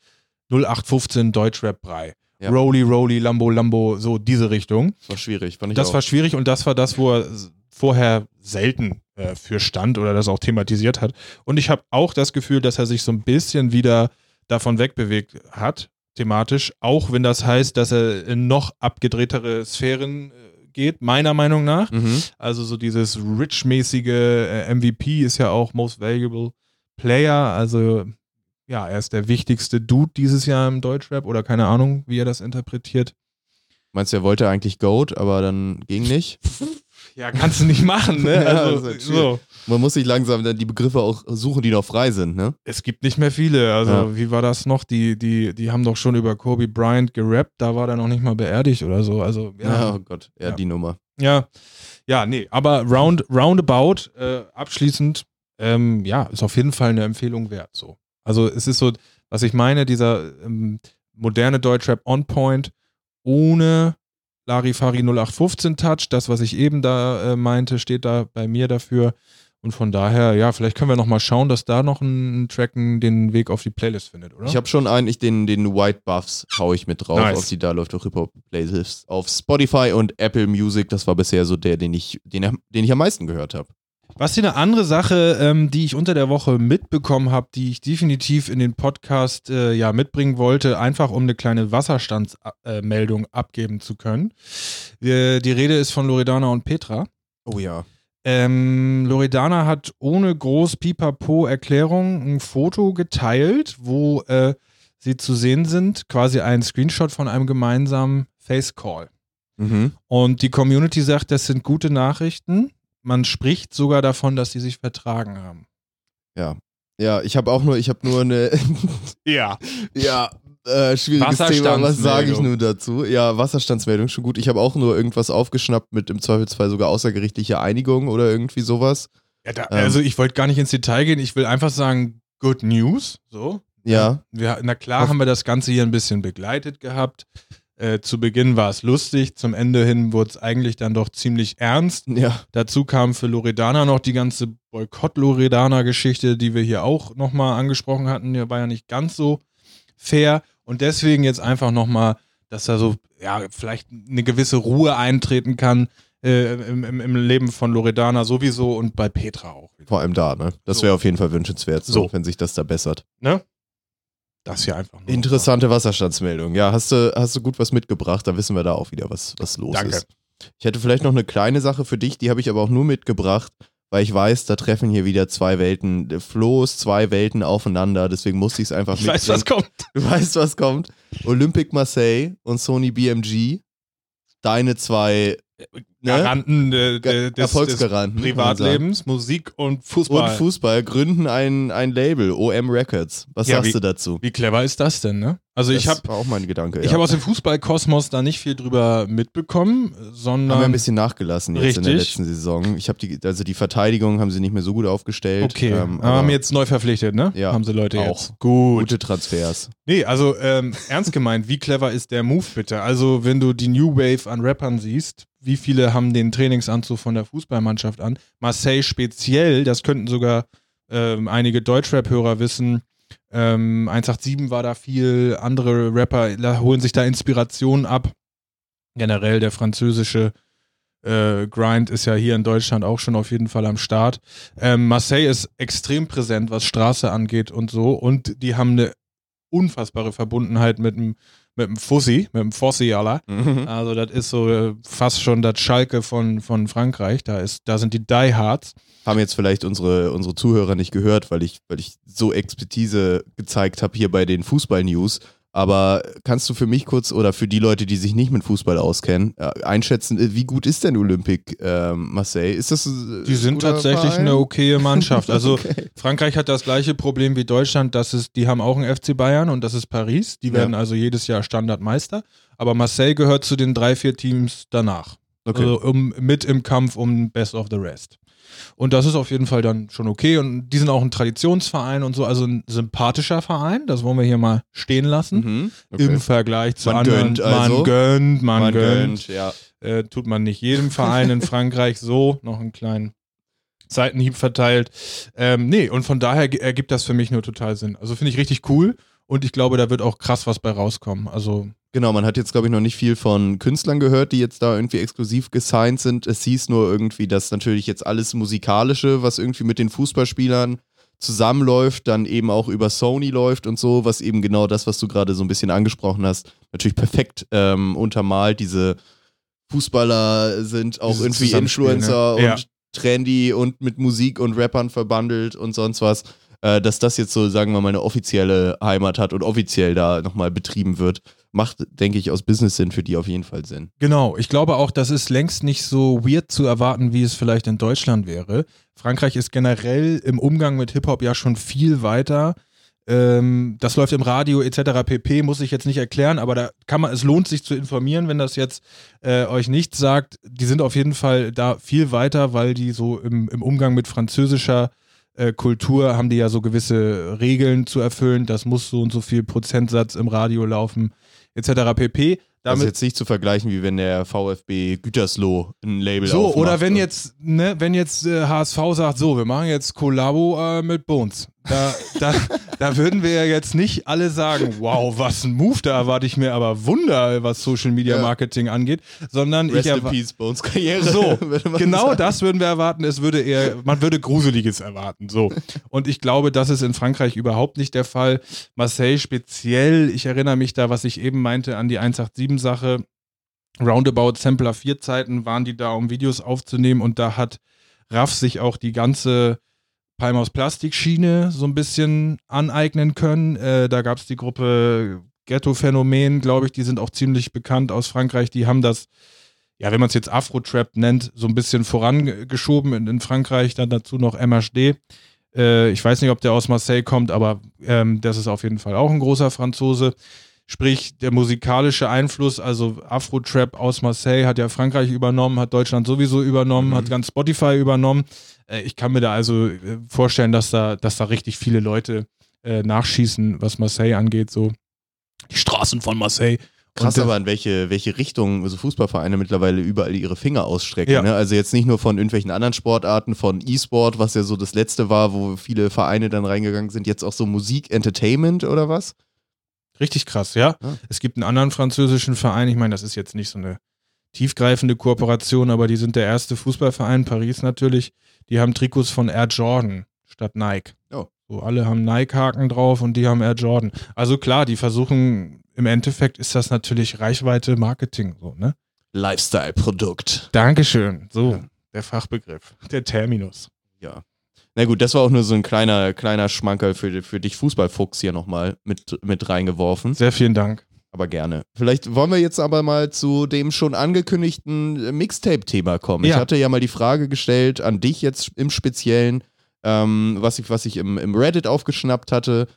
0815 Deutschrap-Brei. Ja. Rolly, Rolly, Lambo, Lambo, so diese Richtung. Das war schwierig, fand ich Das auch. war schwierig und das war das, wo er vorher selten äh, für stand oder das auch thematisiert hat. Und ich habe auch das Gefühl, dass er sich so ein bisschen wieder davon wegbewegt hat, thematisch, auch wenn das heißt, dass er in noch abgedrehtere Sphären äh, geht, meiner Meinung nach. mhm. Also so dieses Rich-mäßige äh, MVP ist ja auch Most Valuable Player, also ja, er ist der wichtigste Dude dieses Jahr im Deutschrap oder keine Ahnung, wie er das interpretiert. Meinst du, er wollte eigentlich Goat, aber dann ging nicht? Ja, kannst du nicht machen, ne? Also, so. Man muss sich langsam dann die Begriffe auch suchen, die noch frei sind, ne? Es gibt nicht mehr viele. Also, Ja. wie war das noch? Die, die, die haben doch schon über Kobe Bryant gerappt, da war er noch nicht mal beerdigt oder so. Also, Ja, ja. oh Gott, ja, Ja. die Nummer. Ja, ja, nee, aber round, roundabout, äh, abschließend, ähm, ja, ist auf jeden Fall eine Empfehlung wert. So. Also es ist so, was ich meine, dieser ähm, moderne Deutschrap on point, ohne Larifari 0815 Touch, das, was ich eben da äh, meinte, steht da bei mir dafür. Und von daher, ja, vielleicht können wir noch mal schauen, dass da noch ein, ein Track den Weg auf die Playlist findet, oder? Ich habe schon einen, ich den, den White Buffs hau ich mit drauf, Nice. auf die da läuft auch Hip-Hop Playlist auf Spotify und Apple Music. Das war bisher so der, den ich, den, den ich am meisten gehört habe. Was hier eine andere Sache, ähm, die ich unter der Woche mitbekommen habe, die ich definitiv in den Podcast äh, ja mitbringen wollte, einfach um eine kleine Wasserstandsmeldung abgeben zu können. Äh, die Rede ist von Loredana und Petra. Oh ja. Ähm, Loredana hat ohne groß Pipapo Erklärung ein Foto geteilt, wo äh, sie zu sehen sind, quasi ein Screenshot von einem gemeinsamen Face Call. Mhm. Und die Community sagt, das sind gute Nachrichten. Man spricht sogar davon, dass sie sich vertragen haben. Ja, ich habe auch nur, ich habe nur eine, Ja. ja, äh, schwieriges Thema. Was sage ich nun dazu? Ja, Wasserstandsmeldung, schon gut. Ich habe auch nur irgendwas aufgeschnappt mit im Zweifelsfall sogar außergerichtliche Einigung oder irgendwie sowas. ja da, Ähm. also ich wollte gar nicht ins Detail gehen. Ich will einfach sagen, good news. So. Ja, Wir, na klar Auf- haben wir das Ganze hier ein bisschen begleitet gehabt. Äh, zu Beginn war es lustig, zum Ende hin wurde es eigentlich dann doch ziemlich ernst. ja, Dazu kam für Loredana noch die ganze Boykott-Loredana-Geschichte, die wir hier auch nochmal angesprochen hatten. Die war ja nicht ganz so fair. Und deswegen jetzt einfach nochmal, dass da so, ja, vielleicht eine gewisse Ruhe eintreten kann äh, im, im, im Leben von Loredana sowieso und bei Petra auch. vor allem da, ne? Das So. wäre auf jeden Fall wünschenswert, so, wenn sich das da bessert. Ne? Das hier einfach nur. Interessante Wasserstandsmeldung. Ja, hast du, hast du gut was mitgebracht, da wissen wir da auch wieder, was, was los Danke. ist. Ich hätte vielleicht noch eine kleine Sache für dich, die habe ich aber auch nur mitgebracht, weil ich weiß, da treffen hier wieder zwei Welten, äh, Flo's zwei Welten aufeinander, deswegen musste ich es einfach Ich weiß, was kommt. Du weißt, was kommt. Olympic Marseille und Sony BMG, deine zwei ne? Garanten äh, Ge- de- des, des Erfolgsgaranten. sagen. Privatlebens, Musik und Fußball. Und Fußball gründen ein, ein Label, OM Records. Was Ja, sagst wie- du dazu? Wie clever ist das denn, ne? Also ich Das habe war auch mein Gedanke. ich ja. habe aus dem Fußballkosmos da nicht viel drüber mitbekommen, sondern haben wir ein bisschen nachgelassen jetzt in der Richtig. letzten Saison. Ich habe die, also die Verteidigung haben sie nicht mehr so gut aufgestellt. okay, ähm, aber haben jetzt neu verpflichtet, ne? Ja, haben sie Leute auch. jetzt. Gut. gute Transfers. Nee, also ähm, ernst gemeint, wie clever ist der Move bitte? Also wenn du die New Wave an Rappern siehst, wie viele haben den Trainingsanzug von der Fußballmannschaft an? Marseille speziell, das könnten sogar ähm, einige Deutschrap-Hörer wissen. Ähm, 187 war da viel, andere Rapper holen sich da Inspirationen ab. Generell der französische äh, Grind ist ja hier in Deutschland auch schon auf jeden Fall am Start. Ähm, Marseille ist extrem präsent, was Straße angeht und so. Und die haben eine unfassbare Verbundenheit mit dem mit dem Fussi, mit dem Fossi aller. Also das ist so äh, fast schon das Schalke von, von Frankreich. Da ist, da sind die Diehards. Haben jetzt vielleicht unsere, unsere Zuhörer nicht gehört, weil ich, weil ich so Expertise gezeigt habe hier bei den Fußball-News. Aber kannst du für mich kurz oder für die Leute, die sich nicht mit Fußball auskennen, äh, einschätzen, äh, wie gut ist denn Olympique ähm, Marseille? Ist das äh, Die sind tatsächlich Verein? eine okaye Mannschaft. Also Okay. Frankreich hat das gleiche Problem wie Deutschland, das ist, die haben auch einen FC Bayern und das ist Paris. Die Ja. werden also jedes Jahr Standardmeister. Aber Marseille gehört zu den drei, vier Teams danach. Okay. Also um, mit im Kampf um Best of the Rest. Und das ist auf jeden Fall dann schon okay. Und die sind auch ein Traditionsverein und so, also ein sympathischer Verein. Das wollen wir hier mal stehen lassen. Mhm. Okay. Im Vergleich zu Man anderen. gönnt also. Man gönnt, man, Man gönnt. gönnt, ja. Äh, tut man nicht jedem Verein in Frankreich so. Noch einen kleinen Seitenhieb verteilt. Ähm, nee, und von daher ergibt das für mich nur total Sinn. Also finde ich richtig cool und ich glaube, da wird auch krass was bei rauskommen. Also Genau, man hat jetzt, glaube ich, noch nicht viel von Künstlern gehört, die jetzt da irgendwie exklusiv gesigned sind. Es hieß nur irgendwie, dass natürlich jetzt alles Musikalische, was irgendwie mit den Fußballspielern zusammenläuft, dann eben auch über Sony läuft und so, was eben genau das, was du gerade so ein bisschen angesprochen hast, natürlich perfekt ähm, untermalt. Diese Fußballer sind auch Dieses irgendwie ne? Influencer Ja. und trendy und mit Musik und Rappern verbandelt und sonst was. Äh, dass das jetzt so, sagen wir mal, eine offizielle Heimat hat und offiziell da nochmal betrieben wird, macht, denke ich, aus Business-Sinn für die auf jeden Fall Sinn. Genau, ich glaube auch, das ist längst nicht so weird zu erwarten, wie es vielleicht in Deutschland wäre. Frankreich ist generell im Umgang mit Hip-Hop ja schon viel weiter. Ähm, das läuft im Radio etc. pp. Muss ich jetzt nicht erklären, aber da kann man, es lohnt sich zu informieren, wenn das jetzt äh, euch nichts sagt. Die sind auf jeden Fall da viel weiter, weil die so im, im Umgang mit französischer Kultur haben die ja so gewisse Regeln zu erfüllen. Das muss so und so viel Prozentsatz im Radio laufen etc. pp. Das ist Damit jetzt nicht zu vergleichen, wie wenn der VfB Gütersloh ein Label so, aufmacht oder wenn und- jetzt, ne, wenn jetzt äh, HSV sagt, so, wir machen jetzt Kollabo äh, mit Bones. Da, da, da würden wir ja jetzt nicht alle sagen, wow, was ein Move, da erwarte ich mir aber Wunder, was Social Media Ja. Marketing angeht, sondern Rest ich in Peace Bones Karriere. so, genau sagen. das würden wir erwarten. Es würde eher, man würde Gruseliges erwarten. So. Und ich glaube, das ist in Frankreich überhaupt nicht der Fall. Marseille speziell, ich erinnere mich da, was ich eben meinte, an die 187-Sache. Roundabout Sampler 4 Zeiten waren die da, um Videos aufzunehmen und da hat Raff sich auch die ganze Palm aus Plastikschiene so ein bisschen aneignen können. Äh, da gab es die Gruppe Ghetto Phänomen, glaube ich, die sind auch ziemlich bekannt aus Frankreich. Die haben das, ja, wenn man es jetzt Afro-Trap nennt, so ein bisschen vorangeschoben in, in Frankreich. Dann dazu noch MHD. Äh, ich weiß nicht, ob der aus Marseille kommt, aber ähm, das ist auf jeden Fall auch ein großer Franzose. Sprich, der musikalische Einfluss, also Afro-Trap aus Marseille hat ja Frankreich übernommen, hat Deutschland sowieso übernommen, Mhm. hat ganz Spotify übernommen. Äh, ich kann mir da also äh, vorstellen, dass da, dass da richtig viele Leute äh, nachschießen, was Marseille angeht, so die Straßen von Marseille. Krass aber, in welche, welche Richtung so Fußballvereine mittlerweile überall ihre Finger ausstrecken. Ja. Ne? Also jetzt nicht nur von irgendwelchen anderen Sportarten, von E-Sport, was ja so das letzte war, wo viele Vereine dann reingegangen sind, jetzt auch so Musik, Entertainment oder was? Richtig krass, ja. Ja. Es gibt einen anderen französischen Verein, ich meine, das ist jetzt nicht so eine tiefgreifende Kooperation, aber die sind der erste Fußballverein, Paris natürlich. Die haben Trikots von Air Jordan statt Nike. Oh. So, alle haben Nike-Haken drauf und die haben Air Jordan. Also klar, die versuchen, im Endeffekt ist das natürlich Reichweite Marketing, so, ne? Lifestyle-Produkt. Dankeschön. So, Ja. der Fachbegriff, der Terminus. Ja. Na gut, das war auch nur so ein kleiner, kleiner Schmankerl für, für dich Fußballfuchs hier nochmal mit, mit reingeworfen. Sehr vielen Dank. Aber gerne. Vielleicht wollen wir jetzt aber mal zu dem schon angekündigten Mixtape-Thema kommen. Ich Ja. hatte ja mal die Frage gestellt an dich jetzt im Speziellen, ähm, was ich, was ich im, im Reddit aufgeschnappt hatte.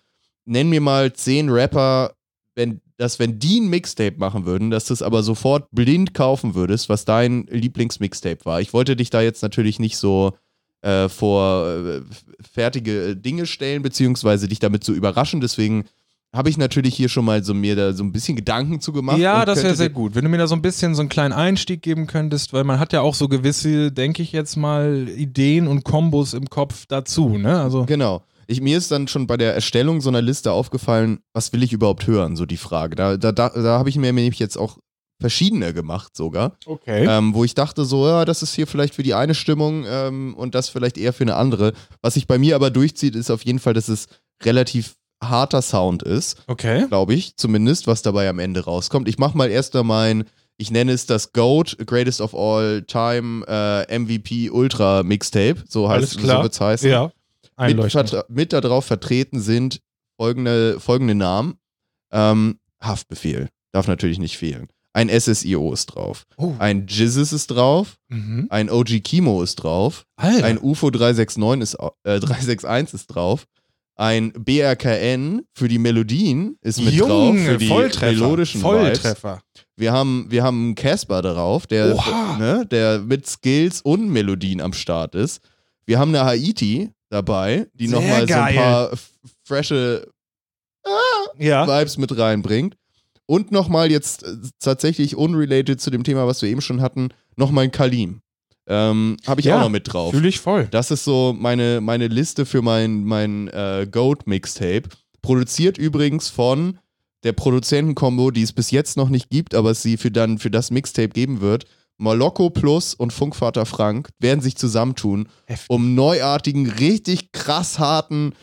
Nenn mir mal zehn Rapper, wenn, dass wenn die ein Mixtape machen würden, dass du es aber sofort blind kaufen würdest, was dein Lieblingsmixtape war. Ich wollte dich da jetzt natürlich nicht so äh, vor äh, fertige Dinge stellen, beziehungsweise dich damit zu überraschen. Deswegen habe ich natürlich hier schon mal so mir da so ein bisschen Gedanken zu gemacht. Ja, das wäre sehr gut. Wenn du mir da so ein bisschen so einen kleinen Einstieg geben könntest, weil man hat ja auch so gewisse, denke ich jetzt mal, Ideen und Kombos im Kopf dazu, ne? Also, Genau. Ich, mir ist dann schon bei der Erstellung so einer Liste aufgefallen, was will ich überhaupt hören, so die Frage. Da, da, da, da habe ich mir nämlich jetzt auch verschiedene gemacht sogar, okay. ähm, wo ich dachte so, ja, das ist hier vielleicht für die eine Stimmung ähm, und das vielleicht eher für eine andere. Was sich bei mir aber durchzieht, ist auf jeden Fall, dass es relativ harter Sound ist. okay. glaube ich, zumindest, was dabei am Ende rauskommt. Ich mache mal erst da mein, ich nenne es das GOAT, Greatest of All Time äh, MVP Ultra Mixtape, so heißt klar. so wird's heißen. Ja. Mit, Einleuchtend. vertra- mit darauf vertreten sind folgende, folgende Namen. Ähm, Haftbefehl, darf natürlich nicht fehlen. Ein SSIO ist drauf. Oh. Ein Jizzes ist drauf. Mhm. Ein OG Kimo ist drauf. Alter. Ein UFO 369 ist, äh, 361 ist drauf. Ein BRKN für die Melodien ist mit drauf, für die Volltreffer. melodischen Vibes. Volltreffer. Wir haben, wir haben einen Casper darauf, der, ne, der mit Skills und Melodien am Start ist. Wir haben eine Haiti dabei, die nochmal so ein paar frische Ja. Vibes mit reinbringt. Und nochmal jetzt äh, tatsächlich unrelated zu dem Thema, was wir eben schon hatten, nochmal ein Kalim. Ähm, Habe ich Ja, auch noch mit drauf. Fühle ich voll. Das ist so meine, meine Liste für mein, mein äh, Goat-Mixtape. Produziert übrigens von der Produzentenkombo, die es bis jetzt noch nicht gibt, aber es sie für, dann, für das Mixtape geben wird. Moloko Plus und Funkvater Frank werden sich zusammentun, Heftig. um neuartigen, richtig krass harten,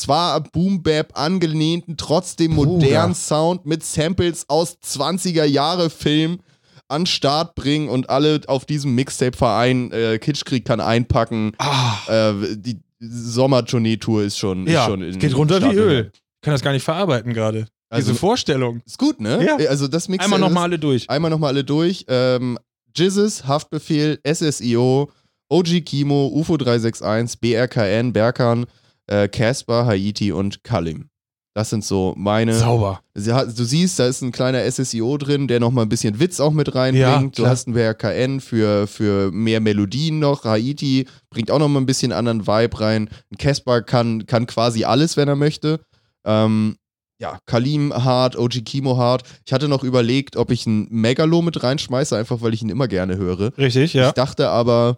zwar Boom-Bap angelehnten, trotzdem modernen Sound mit Samples aus 20er Jahre Film an Start bringen und alle auf diesem Mixtape-Verein äh, Kitschkrieg kann einpacken. Ah, Äh, die Sommertournee-Tour ist schon, ja, ist schon in, geht runter wie. Öl. Ich kann das gar nicht verarbeiten gerade. Also- Diese Vorstellung. Ist gut, ne? Ja. Also das Mixtape Einmal nochmal alle durch. Einmal nochmal alle durch. Ähm, Jizzes, Haftbefehl, SSIO, OG Kimo, UFO 361, BRKN, Berkan, äh, Casper, Haiti und Kalim. Das sind so meine. Sauber. Du siehst, da ist ein kleiner SSIO drin, der nochmal ein bisschen Witz auch mit Ja, reinbringt. du klar. hast einen BRKN für, für mehr Melodien noch. Haiti bringt auch nochmal ein bisschen anderen Vibe rein. Ein Casper kann, kann quasi alles, wenn er möchte. Ähm, ja, Kalim hart, OG Kimo hart. Ich hatte noch überlegt, ob ich einen Megalo mit reinschmeiße, einfach weil ich ihn immer gerne höre. Richtig, ja. Ich dachte aber,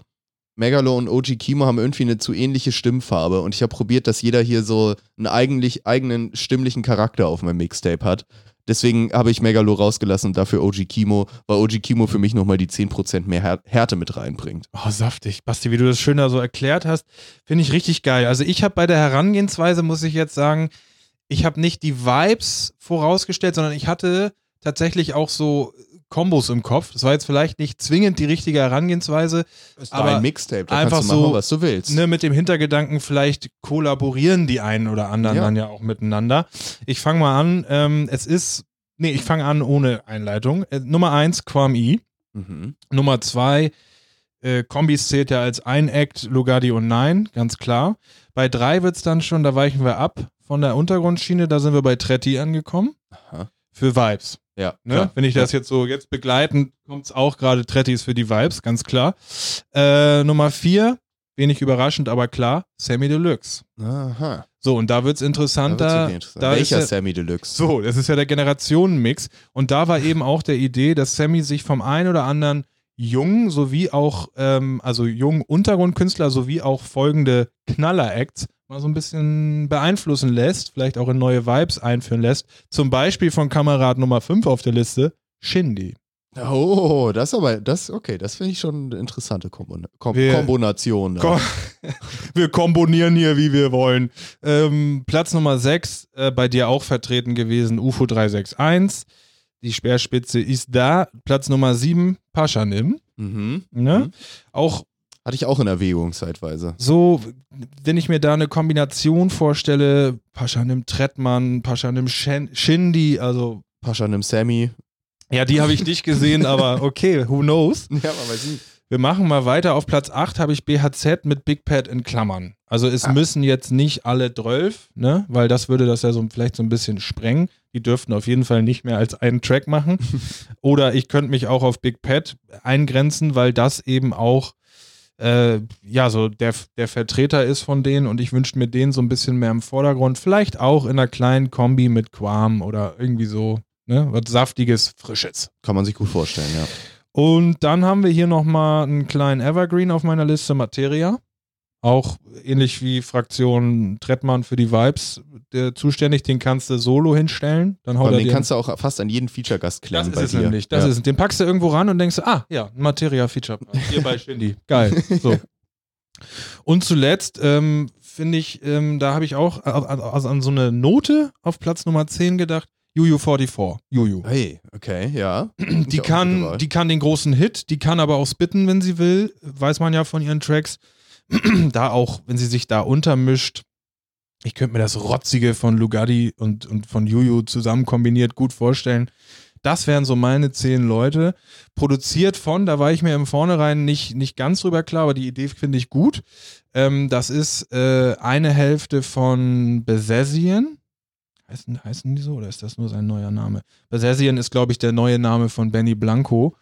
Megalo und OG Kimo haben irgendwie eine zu ähnliche Stimmfarbe und ich habe probiert, dass jeder hier so einen eigentlich eigenen stimmlichen Charakter auf meinem Mixtape hat. Deswegen habe ich Megalo rausgelassen und dafür OG Kimo, weil OG Kimo für mich nochmal die 10% mehr Här Härte mit reinbringt. Oh, saftig. Basti, wie du das schön da so erklärt hast, finde ich richtig geil. Also ich habe bei der Herangehensweise, muss ich jetzt sagen, ich habe nicht die Vibes vorausgestellt, sondern ich hatte tatsächlich auch so Kombos im Kopf. Das war jetzt vielleicht nicht zwingend die richtige Herangehensweise, aber Dein Mixtape, da einfach kannst du machen, so, was du willst. ne, mit dem Hintergedanken, vielleicht kollaborieren die einen oder anderen Ja. dann ja auch miteinander. Ich fange mal an. Ähm, es ist, nee, ich fange an ohne Einleitung. Äh, Nummer eins, Quam E. Mhm. Nummer zwei, äh, Kombis zählt ja als ein Act, Lugardi und Nein, ganz klar. Bei drei wird es dann schon, da weichen wir ab von der Untergrundschiene, da sind wir bei Tretti angekommen. Aha. Für Vibes. Ja, Ne? klar. Wenn ich das jetzt so jetzt begleiten, kommt es auch gerade Trettis für die Vibes, ganz klar. Äh, Nummer vier, wenig überraschend, aber klar, Sammy Deluxe. Aha. So, und da wird es Da wird's interessanter. wirklich interessant. da Welcher ist ja- Sammy Deluxe? so, das ist ja der Generationenmix. Und da war eben auch der Idee, dass Sammy sich vom einen oder anderen jungen sowie auch, ähm, also jungen Untergrundkünstler sowie auch folgende Knaller-Acts mal so ein bisschen beeinflussen lässt, vielleicht auch in neue Vibes einführen lässt. Zum Beispiel von Kamerad Nummer 5 auf der Liste, Shindy. Oh, das aber, das, okay, das finde ich schon eine interessante Kombina Kom Wir- Kombination. Ko- wir kombinieren hier, wie wir wollen. Ähm, Platz Nummer 6, äh, bei dir auch vertreten gewesen, UFO 361. Die Speerspitze ist da. Platz Nummer 7, Paschanim. Mhm. Ne? Mhm. Auch Hatte ich auch in Erwägung zeitweise. so, wenn ich mir da eine Kombination vorstelle, Paschanim Trettmann, Paschanim Shen- Shindy, also Paschanim Sammy. ja, die habe ich nicht gesehen, aber okay, who knows. Ja, man weiß nicht. Wir machen mal weiter. Auf Platz 8 habe ich BHZ mit Big Pad in Klammern. Also es Ah. müssen jetzt nicht alle 12, ne? Weil das würde das ja so vielleicht so ein bisschen sprengen. Die dürften auf jeden Fall nicht mehr als einen Track machen. Oder ich könnte mich auch auf Big Pad eingrenzen, weil das eben auch äh, ja so der, der Vertreter ist von denen und ich wünschte mir den so ein bisschen mehr im Vordergrund. Vielleicht auch in einer kleinen Kombi mit Quam oder irgendwie so, ne? Was Saftiges, Frisches. Kann man sich gut vorstellen, ja. Und dann haben wir hier nochmal einen kleinen Evergreen auf meiner Liste, Materia. Auch ähnlich wie Fraktion Trettmann für die Vibes, der zuständig, den kannst du solo hinstellen. Dann haut Aber er den kannst du auch fast an jeden Feature-Gast das klemmen ist bei nämlich. Das ja. ist. Den packst du irgendwo ran und denkst, ah, ja, ein Materia-Feature. Hier bei Shindy. Geil. So. Und zuletzt ähm, finde ich, ähm, da habe ich auch also an so eine Note auf Platz Nummer 10 gedacht. Juju 44. Juju. Hey, okay, ja. Die kann, die kann den großen Hit, die kann aber auch spitten, wenn sie will, weiß man ja von ihren Tracks. da auch, wenn sie sich da untermischt. Ich könnte mir das Rotzige von Lugatti und, und von Juju zusammen kombiniert gut vorstellen. Das wären so meine zehn Leute. Produziert von, da war ich mir im Vornherein nicht, nicht ganz drüber klar, aber die Idee finde ich gut. Ähm, das ist äh, eine Hälfte von Besessien. Heißen, heißen die so oder ist das nur sein neuer Name? Besessien ist, glaube ich, der neue Name von Benny Blanco.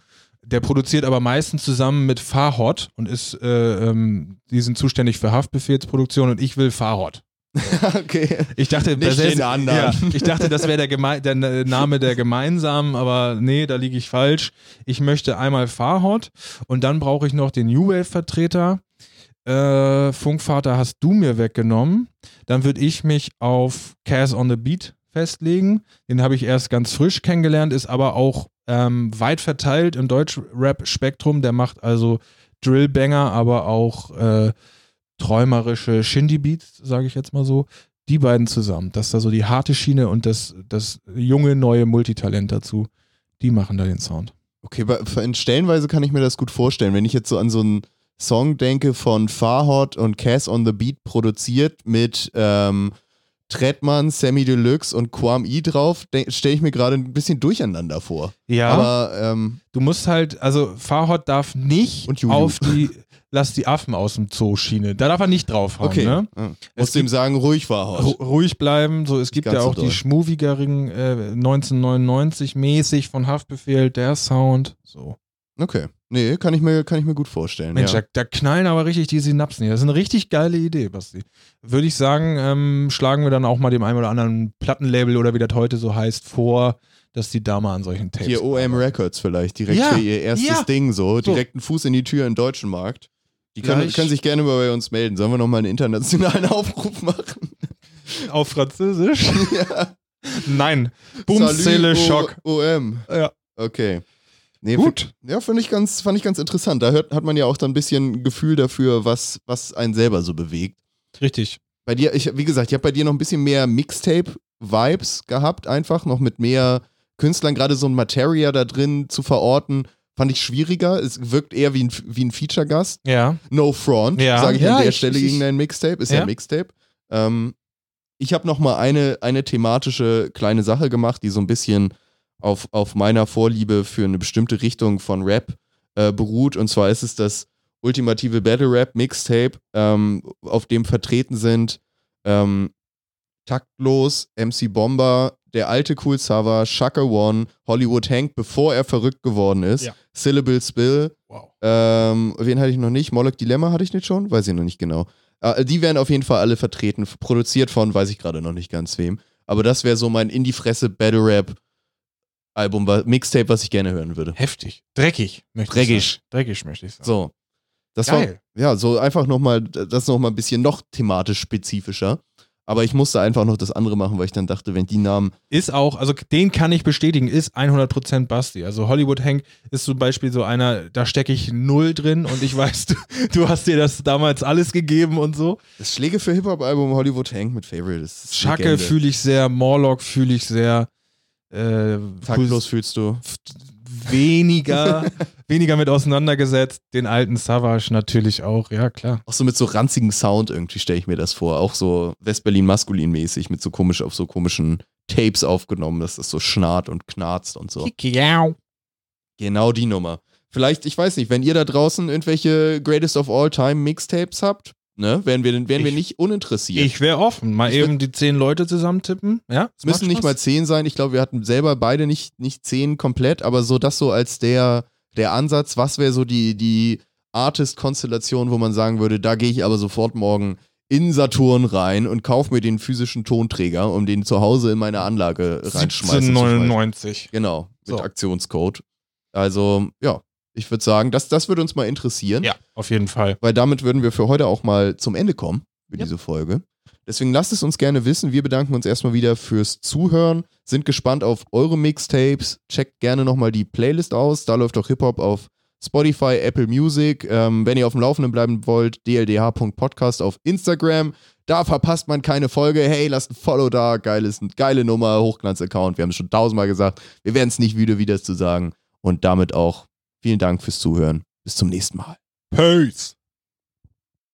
Der produziert aber meistens zusammen mit Farhot und ist, äh, ähm, die sind zuständig für Haftbefehlsproduktion und ich will Farhot. okay. Ich dachte, Nicht den. Ja, ich dachte, das wäre der, Geme der Name der gemeinsamen, aber nee, da liege ich falsch. Ich möchte einmal Farhot und dann brauche ich noch den New Wave-Vertreter. Äh, Funkvater hast du mir weggenommen. Dann würde ich mich auf Cass on the Beat festlegen. Den habe ich erst ganz frisch kennengelernt, ist aber auch ähm, weit verteilt im Deutsch-Rap-Spektrum. Der macht also Drillbanger, aber auch äh, träumerische Shindy-Beats, sage ich jetzt mal so. Die beiden zusammen. Das ist da so die harte Schiene und das, das junge, neue Multitalent dazu. Die machen da den Sound. Okay, in Stellenweise kann ich mir das gut vorstellen. Wenn ich jetzt so an so einen Song denke von Farhot und Cass on the Beat produziert mit ähm, Trettmann, Sammy Deluxe und Quam E drauf, stelle ich mir gerade ein bisschen durcheinander vor. Ja. Aber ähm, Du musst halt, also Farhot darf nicht auf die Lass die Affen aus dem Zoo Schiene. Da darf er nicht draufhauen, okay. ne? Ja. Es Muss dem gibt- sagen, ruhig Farhot. Ru ruhig bleiben. So, es gibt ja so auch die doll. schmovigeren äh, 1999 mäßig von Haftbefehl, der Sound. So. Okay. Nee, kann ich mir, kann ich mir gut vorstellen. Mensch, ja. da, da knallen aber richtig die Synapsen hier. Das ist eine richtig geile Idee, Basti. Würde ich sagen, ähm, schlagen wir dann auch mal dem einen oder anderen Plattenlabel oder wie das heute so heißt, vor, dass die da mal an solchen Tapes Hier OM. Records vielleicht, direkt Ja, für ihr erstes ja. Ding so, direkt einen Fuß in die Tür im deutschen Markt. Die können, können sich gerne mal bei uns melden. Sollen wir nochmal einen internationalen Aufruf machen? Auf Französisch? ja. Nein. O- Schock. OM. Ja. Okay. Nee, Gut. Ja, fand ich ganz, fand ich ganz interessant. Da hört, hat man ja auch dann ein bisschen Gefühl dafür, was, was einen selber so bewegt. Richtig. Bei dir, ich, wie gesagt, ich habe bei dir noch ein bisschen mehr Mixtape-Vibes gehabt, einfach noch mit mehr Künstlern, gerade so ein Materia da drin zu verorten, fand ich schwieriger. Es wirkt eher wie ein, wie ein Feature-Gast. Ja. No Front, Ja. sage ich Ja, an der ich- Stelle ich- gegen dein Mixtape. Ist ja, Ja. Mixtape. Ähm, ich habe noch mal eine, eine thematische kleine Sache gemacht, die so ein bisschen auf, auf meiner Vorliebe für eine bestimmte Richtung von Rap äh, beruht. Und zwar ist es das ultimative Battle Rap Mixtape, ähm, auf dem vertreten sind ähm, Taktlos, MC Bomber, der alte Cool Sava, Shaka One, Hollywood Hank, bevor er verrückt geworden ist, Ja. Syllable Spill, Wow. ähm, wen hatte ich noch nicht? Moloch Dilemma hatte ich nicht schon? Weiß ich noch nicht genau. Äh, die werden auf jeden Fall alle vertreten, produziert von, weiß ich gerade noch nicht ganz wem. Aber das wäre so mein in die Fresse Battle Rap Album, Mixtape, was ich gerne hören würde. Heftig. Dreckig. Möchte Dreckig. Ich sagen. Dreckig möchte ich sagen. So. Das Geil. war, ja, so einfach nochmal, das nochmal ein bisschen noch thematisch spezifischer. Aber ich musste einfach noch das andere machen, weil ich dann dachte, wenn die Namen, Ist auch, also den kann ich bestätigen, ist 100% Basti. Also Hollywood Hank ist zum Beispiel so einer, da stecke ich null drin und ich weiß, du, du hast dir das damals alles gegeben und so. das Schläge für Hip-Hop-Album Hollywood Hank mit Favorite, Schacke fühle ich sehr, Morlock fühle ich sehr. Äh, Taktlos fühlst du. weniger, weniger mit auseinandergesetzt. Den alten Savage natürlich auch, ja klar. Auch so mit so ranzigem Sound irgendwie stelle ich mir das vor. Auch so Westberlin maskulin mäßig mit so komisch auf so komischen Tapes aufgenommen, dass das so schnarrt und knarzt und so. Genau die Nummer. Vielleicht, ich weiß nicht, wenn ihr da draußen irgendwelche Greatest of All Time Mixtapes habt, ne, wären wir, wären wir Ich- nicht uninteressiert. Ich wäre offen. Mal Ich eben die zehn Leute zusammentippen. Ja, es müssen nicht mal zehn sein. Ich glaube, wir hatten selber beide nicht, nicht zehn komplett, aber so das so als der, der Ansatz, was wäre so die, die Artist-Konstellation, wo man sagen würde, da gehe ich aber sofort morgen in Saturn rein und kaufe mir den physischen Tonträger, um den zu Hause in meine Anlage reinschmeißen zu schmeißen. 1799. Genau, mit So. Aktionscode. Also, ja, ich würde sagen, das, das würde uns mal interessieren, Ja, auf jeden Fall. weil damit würden wir für heute auch mal zum Ende kommen, für Ja. diese Folge. Deswegen lasst es uns gerne wissen. Wir bedanken uns erstmal wieder fürs Zuhören, sind gespannt auf eure Mixtapes. Checkt gerne nochmal die Playlist aus. Da läuft auch Hip-Hop auf Spotify, Apple Music. Ähm, wenn ihr auf dem Laufenden bleiben wollt, dldh.podcast auf Instagram. Da verpasst man keine Folge. Hey, lasst ein Follow da. Geiles, geile Nummer, Hochglanz-Account. Wir haben es schon tausendmal gesagt. Wir werden es nicht müde, wieder zu sagen. Und damit auch vielen Dank fürs Zuhören. Bis zum nächsten Mal. Peace.